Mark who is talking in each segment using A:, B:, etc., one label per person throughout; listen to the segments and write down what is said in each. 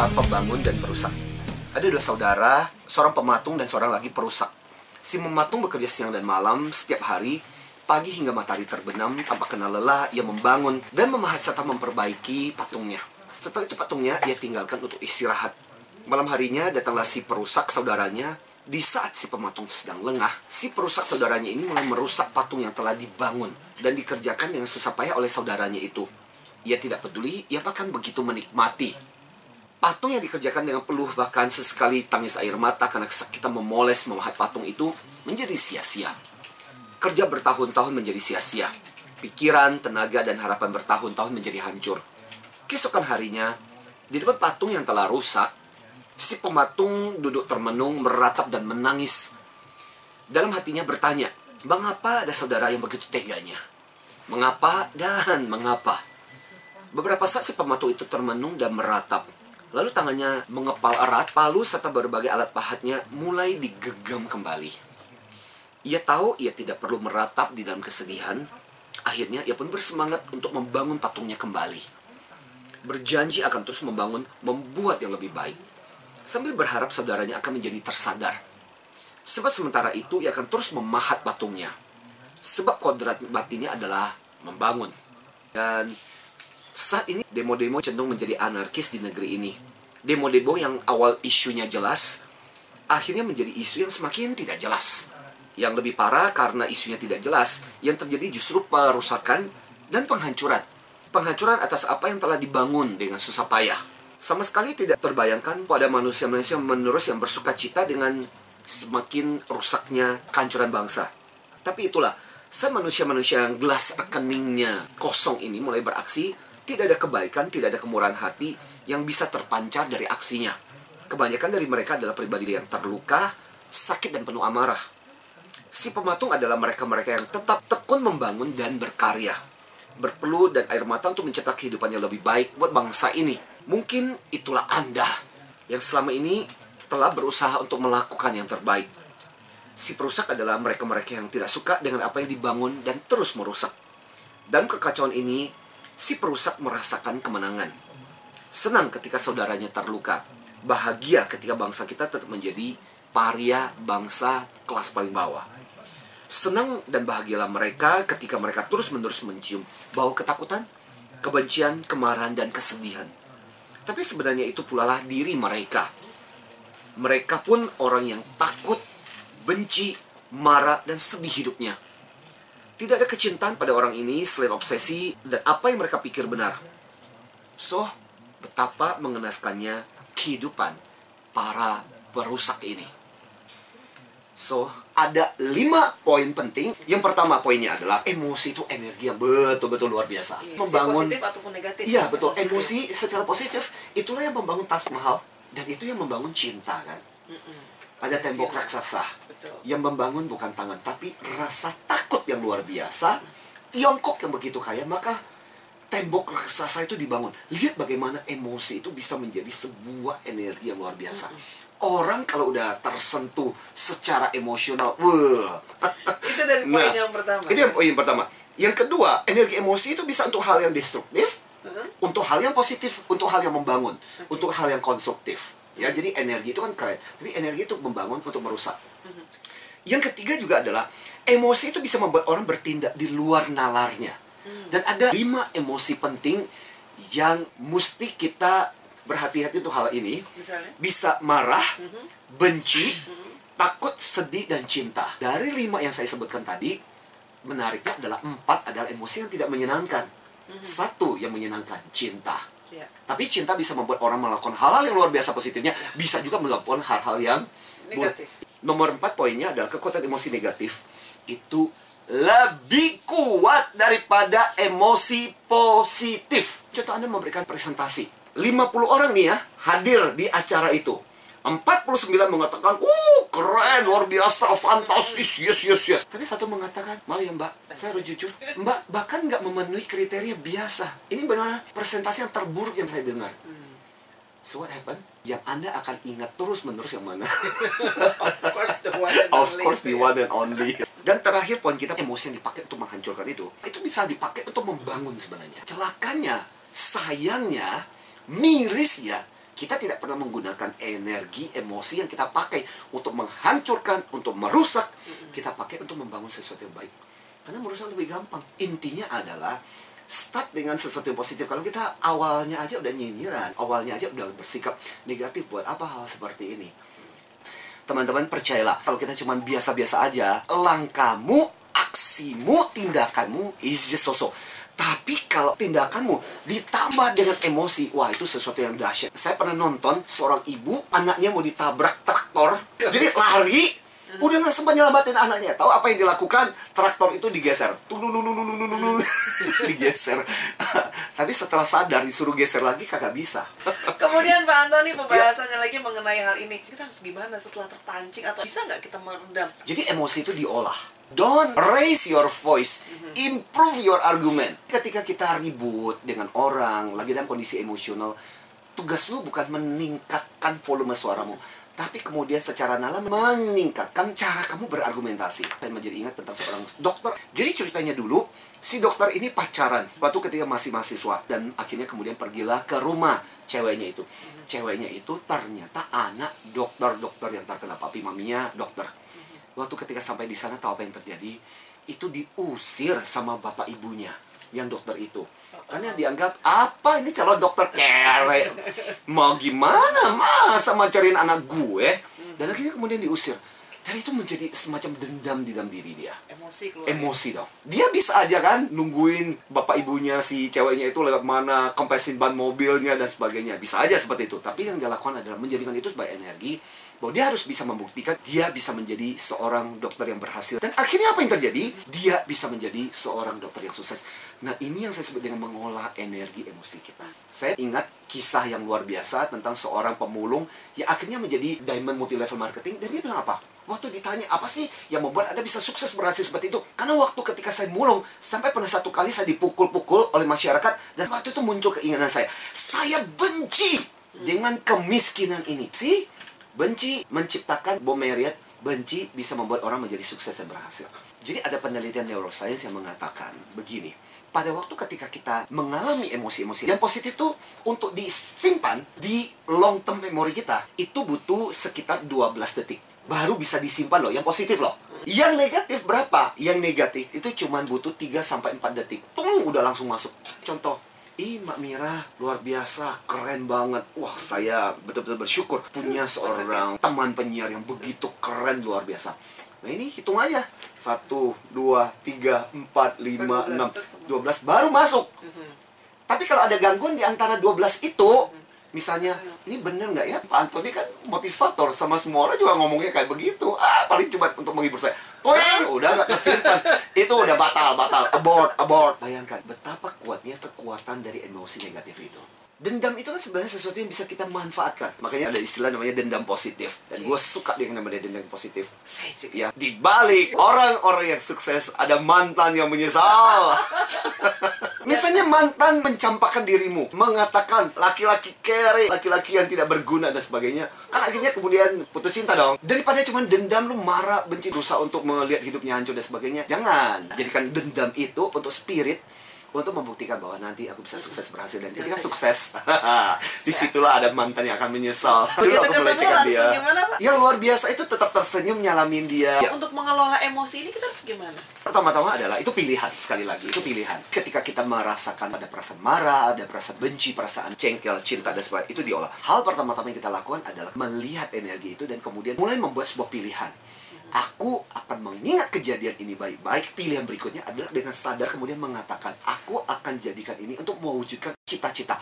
A: Kisah pembangun dan perusak. Ada dua saudara, seorang pematung dan seorang lagi perusak. Si pematung bekerja siang dan malam setiap hari, pagi hingga matahari terbenam tanpa kenal lelah ia membangun dan memahat serta memperbaiki patungnya. Setelah itu patungnya ia tinggalkan untuk istirahat. Malam harinya datanglah si perusak saudaranya di saat si pematung sedang lengah, si perusak saudaranya ini mulai merusak patung yang telah dibangun dan dikerjakan dengan susah payah oleh saudaranya itu. Ia tidak peduli, ia bahkan begitu menikmati. Patung yang dikerjakan dengan peluh bahkan sesekali tangis air mata karena kesakitan memoles memahat patung itu menjadi sia-sia. Kerja bertahun-tahun menjadi sia-sia. Pikiran, tenaga, dan harapan bertahun-tahun menjadi hancur. Keesokan harinya, di depan patung yang telah rusak, si pematung duduk termenung, meratap dan menangis. Dalam hatinya bertanya, mengapa ada saudara yang begitu teganya? Mengapa dan mengapa? Beberapa saat si pematung itu termenung dan meratap. Lalu tangannya mengepal erat, palu serta berbagai alat pahatnya mulai digenggam kembali. Ia tahu ia tidak perlu meratap di dalam kesedihan. Akhirnya ia pun bersemangat untuk membangun patungnya kembali. Berjanji akan terus membangun, membuat yang lebih baik. Sambil berharap saudaranya akan menjadi tersadar. Sebab sementara itu ia akan terus memahat patungnya. Sebab kodrat batinnya adalah membangun. Dan saat ini demo-demo cenderung menjadi anarkis di negeri ini. Demo-demo yang awal isunya jelas, akhirnya menjadi isu yang semakin tidak jelas. Yang lebih parah karena isunya tidak jelas, yang terjadi justru perusakan dan penghancuran. Penghancuran atas apa yang telah dibangun dengan susah payah. Sama sekali tidak terbayangkan pada manusia-manusia menerus yang bersuka cita dengan semakin rusaknya kehancuran bangsa. Tapi itulah, saya manusia-manusia yang gelas rekeningnya kosong ini mulai beraksi tidak ada kebaikan, tidak ada kemurahan hati yang bisa terpancar dari aksinya. Kebanyakan dari mereka adalah pribadi yang terluka, sakit, dan penuh amarah. Si pematung adalah mereka-mereka yang tetap tekun membangun dan berkarya. Berpeluh dan air mata untuk mencetak kehidupan yang lebih baik buat bangsa ini. Mungkin itulah Anda yang selama ini telah berusaha untuk melakukan yang terbaik. Si perusak adalah mereka-mereka yang tidak suka dengan apa yang dibangun dan terus merusak. Dalam kekacauan ini, si perusak merasakan kemenangan. Senang ketika saudaranya terluka. Bahagia ketika bangsa kita tetap menjadi paria bangsa kelas paling bawah. Senang dan bahagialah mereka ketika mereka terus-menerus mencium bau ketakutan, kebencian, kemarahan, dan kesedihan. Tapi sebenarnya itu pula lah diri mereka. Mereka pun orang yang takut, benci, marah, dan sedih hidupnya tidak ada kecintaan pada orang ini selain obsesi dan apa yang mereka pikir benar. So, betapa mengenaskannya kehidupan para perusak ini. So, ada lima poin penting. Yang pertama poinnya adalah emosi itu energi yang betul-betul luar biasa.
B: Iya,
A: membangun
B: positif ataupun negatif.
A: Iya,
B: ya,
A: betul.
B: positif.
A: Emosi secara positif itulah yang membangun Taj Mahal dan itu yang membangun cinta kan.
B: Mm-mm.
A: Ada tembok raksasa
B: Betul.
A: yang membangun bukan tangan tapi rasa takut yang luar biasa. Tiongkok yang begitu kaya, maka tembok raksasa itu dibangun. Lihat bagaimana emosi itu bisa menjadi sebuah energi yang luar biasa. Orang kalau udah tersentuh secara emosional, wah.
B: Itu dari poin
A: Nah,
B: yang pertama.
A: Itu yang poin pertama. Yang kedua, energi emosi itu bisa untuk hal yang destruktif, untuk hal yang positif, untuk hal yang membangun, untuk hal yang konstruktif. Ya, jadi energi itu kan keren. Tapi energi itu membangun untuk merusak. Yang ketiga juga adalah emosi itu bisa membuat orang bertindak di luar nalarnya. Dan ada lima emosi penting yang mesti kita berhati-hati untuk hal ini.
B: Misalnya.
A: Bisa marah,
B: Mhm.
A: benci, takut, sedih, dan cinta. Dari lima yang saya sebutkan tadi, menariknya adalah empat adalah emosi yang tidak menyenangkan. Satu yang menyenangkan, cinta.
B: Ya.
A: Tapi cinta bisa membuat orang melakukan hal-hal yang luar biasa positifnya, bisa juga melakukan hal-hal yang
B: Negatif.
A: Nomor empat poinnya adalah kekuatan emosi negatif itu lebih kuat daripada emosi positif. Contoh Anda memberikan presentasi. 50 orang nih ya hadir di acara itu. 49 mengatakan, uh keren, luar biasa, fantastis, yes, yes, yes. Tapi satu mengatakan, maaf ya mbak, saya harus jujur, mbak bahkan nggak memenuhi kriteria biasa. Ini benar presentasi yang terburuk yang saya dengar. So what happened? Yang Anda akan ingat terus-menerus yang mana?
B: Of course the one and
A: of
B: only.
A: course the one and only. Dan terakhir poin kita emosi yang dipakai untuk menghancurkan itu, itu bisa dipakai untuk membangun sebenarnya. Celakanya, sayangnya, mirisnya, kita tidak pernah menggunakan energi, emosi yang kita pakai untuk menghancurkan, untuk merusak. Kita pakai untuk membangun sesuatu yang baik. Karena merusak lebih gampang. Intinya adalah start dengan sesuatu yang positif. Kalau kita awalnya aja udah nyinyiran, awalnya aja udah bersikap negatif buat apa hal seperti ini? Teman-teman percayalah, kalau kita cuma biasa-biasa aja, langkahmu, aksimu, tindakanmu is just so-so. Tapi kalau tindakanmu ditambah dengan emosi, wah itu sesuatu yang dahsyat. Saya pernah nonton seorang ibu, anaknya mau ditabrak traktor, jadi lari, udah nggak sempat nyelamatin anaknya. Tahu apa yang dilakukan? Traktor itu digeser, digeser. Tapi setelah sadar disuruh geser lagi kagak bisa.
B: Kemudian Pak Antoni pembahasannya lagi mengenai hal ini. Kita harus gimana setelah terpancing atau bisa nggak kita meredam?
A: Jadi emosi itu diolah. Don't raise your voice. Improve your argument. Ketika kita ribut dengan orang, lagi dalam kondisi emosional, tugas lu bukan meningkatkan volume suaramu, tapi kemudian secara nalar meningkatkan cara kamu berargumentasi. Saya menjadi ingat tentang seorang dokter. Jadi ceritanya dulu, si dokter ini pacaran waktu ketika masih mahasiswa dan akhirnya kemudian pergilah ke rumah ceweknya itu. Ceweknya itu ternyata anak dokter-dokter yang terkenal papi maminya dokter. Waktu ketika sampai di sana tahu apa yang terjadi? Itu diusir sama bapak ibunya yang dokter itu. Karena dianggap apa ini calon dokter kere. Mau gimana masa macarin anak gue? Dan akhirnya kemudian diusir. Dan itu menjadi semacam dendam di dalam diri dia
B: Emosi keluar.
A: emosi dong. Dia bisa aja kan nungguin bapak ibunya si ceweknya itu lewat mana, kompresin ban mobilnya dan sebagainya. Bisa aja seperti itu. Tapi yang dia lakukan adalah menjadikan itu sebagai energi bahwa dia harus bisa membuktikan dia bisa menjadi seorang dokter yang berhasil. Dan akhirnya apa yang terjadi? Dia bisa menjadi seorang dokter yang sukses. Nah, ini yang saya sebut dengan mengolah energi emosi kita. Saya ingat kisah yang luar biasa tentang seorang pemulung yang akhirnya menjadi diamond multi level marketing dan dia bilang apa? Waktu ditanya apa sih yang membuat Anda bisa sukses berhasil seperti itu? Karena waktu ketika saya mulung, sampai pernah satu kali saya dipukul-pukul oleh masyarakat dan waktu itu muncul keinginan saya. Saya benci dengan kemiskinan ini. Sih, benci menciptakan bom Marriott, benci bisa membuat orang menjadi sukses dan berhasil. Jadi ada penelitian neuroscience yang mengatakan begini. Pada waktu ketika kita mengalami emosi-emosi yang positif tuh untuk disimpan di long term memory kita itu butuh sekitar 12 detik baru bisa disimpan loh yang positif loh. Yang negatif berapa? Yang negatif itu cuma butuh 3 sampai 4 detik. Tung udah langsung masuk. Contoh, Ih, Mbak Mira, luar biasa, keren banget. Wah, saya betul-betul bersyukur punya seorang teman penyiar yang begitu keren, luar biasa. Nah, ini hitung aja. 1, 2, 3, 4, 5, 6, 12, baru masuk. Tapi kalau ada gangguan di antara 12 itu, misalnya, ini bener nggak ya? Pak Antoni kan motivator, sama semua orang juga ngomongnya kayak begitu. Ah, paling cuma untuk menghibur saya. Tuing, udah nggak kesimpan. itu udah batal, batal. Abort, abort. Bayangkan, betapa kuatnya kekuatan dari emosi negatif itu. Dendam itu kan sebenarnya sesuatu yang bisa kita manfaatkan. Makanya ada istilah namanya dendam positif. Dan gue suka dengan namanya dendam positif.
B: Saya juga.
A: Ya, di balik orang-orang yang sukses ada mantan yang menyesal. Misalnya mantan mencampakkan dirimu, mengatakan laki-laki kere, laki-laki yang tidak berguna dan sebagainya. Kan akhirnya kemudian putus cinta dong. Daripada cuma dendam lu marah, benci, berusaha untuk melihat hidupnya hancur dan sebagainya. Jangan. Jadikan dendam itu untuk spirit untuk membuktikan bahwa nanti aku bisa sukses berhasil dan ketika sukses di situlah ada mantan yang akan menyesal
B: Begitu
A: Dulu aku melecehkan
B: langsung gimana, Pak?
A: yang luar biasa itu tetap tersenyum nyalamin dia Ya,
B: Untuk mengelola emosi ini kita harus gimana?
A: Pertama-tama adalah itu pilihan sekali lagi itu pilihan. Ketika kita merasakan ada perasaan marah, ada perasaan benci, perasaan cengkel, cinta dan sebagainya itu diolah. Hal pertama-tama yang kita lakukan adalah melihat energi itu dan kemudian mulai membuat sebuah pilihan. Aku akan mengingat kejadian ini baik-baik. Pilihan berikutnya adalah dengan sadar kemudian mengatakan, aku akan jadikan ini untuk mewujudkan cita-cita.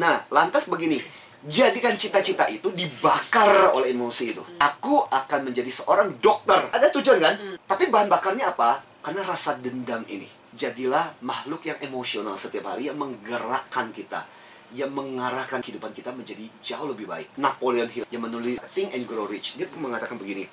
A: Nah, lantas begini, jadikan cita-cita itu dibakar oleh emosi itu. Aku akan menjadi seorang dokter. Ada tujuan kan? Tapi bahan bakarnya apa? Karena rasa dendam ini. Jadilah makhluk yang emosional setiap hari yang menggerakkan kita yang mengarahkan kehidupan kita menjadi jauh lebih baik. Napoleon Hill yang menulis Think and Grow Rich, dia mengatakan begini,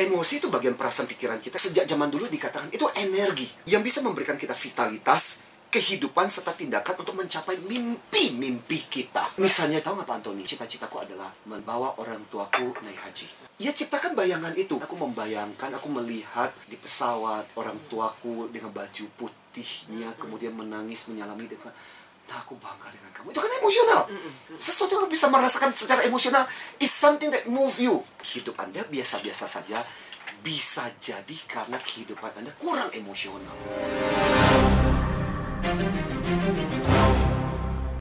A: emosi itu bagian perasaan pikiran kita. Sejak zaman dulu dikatakan itu energi yang bisa memberikan kita vitalitas, kehidupan serta tindakan untuk mencapai mimpi-mimpi kita. Misalnya tahu nggak Pak Antoni? Cita-citaku adalah membawa orang tuaku naik haji. Ya ciptakan bayangan itu. Aku membayangkan, aku melihat di pesawat orang tuaku dengan baju putihnya, kemudian menangis, menyalami dengan Nah, aku bangga dengan kamu. Itu kan emosional. Sesuatu yang bisa merasakan secara emosional is something that move you. Hidup Anda biasa-biasa saja bisa jadi karena kehidupan Anda kurang emosional.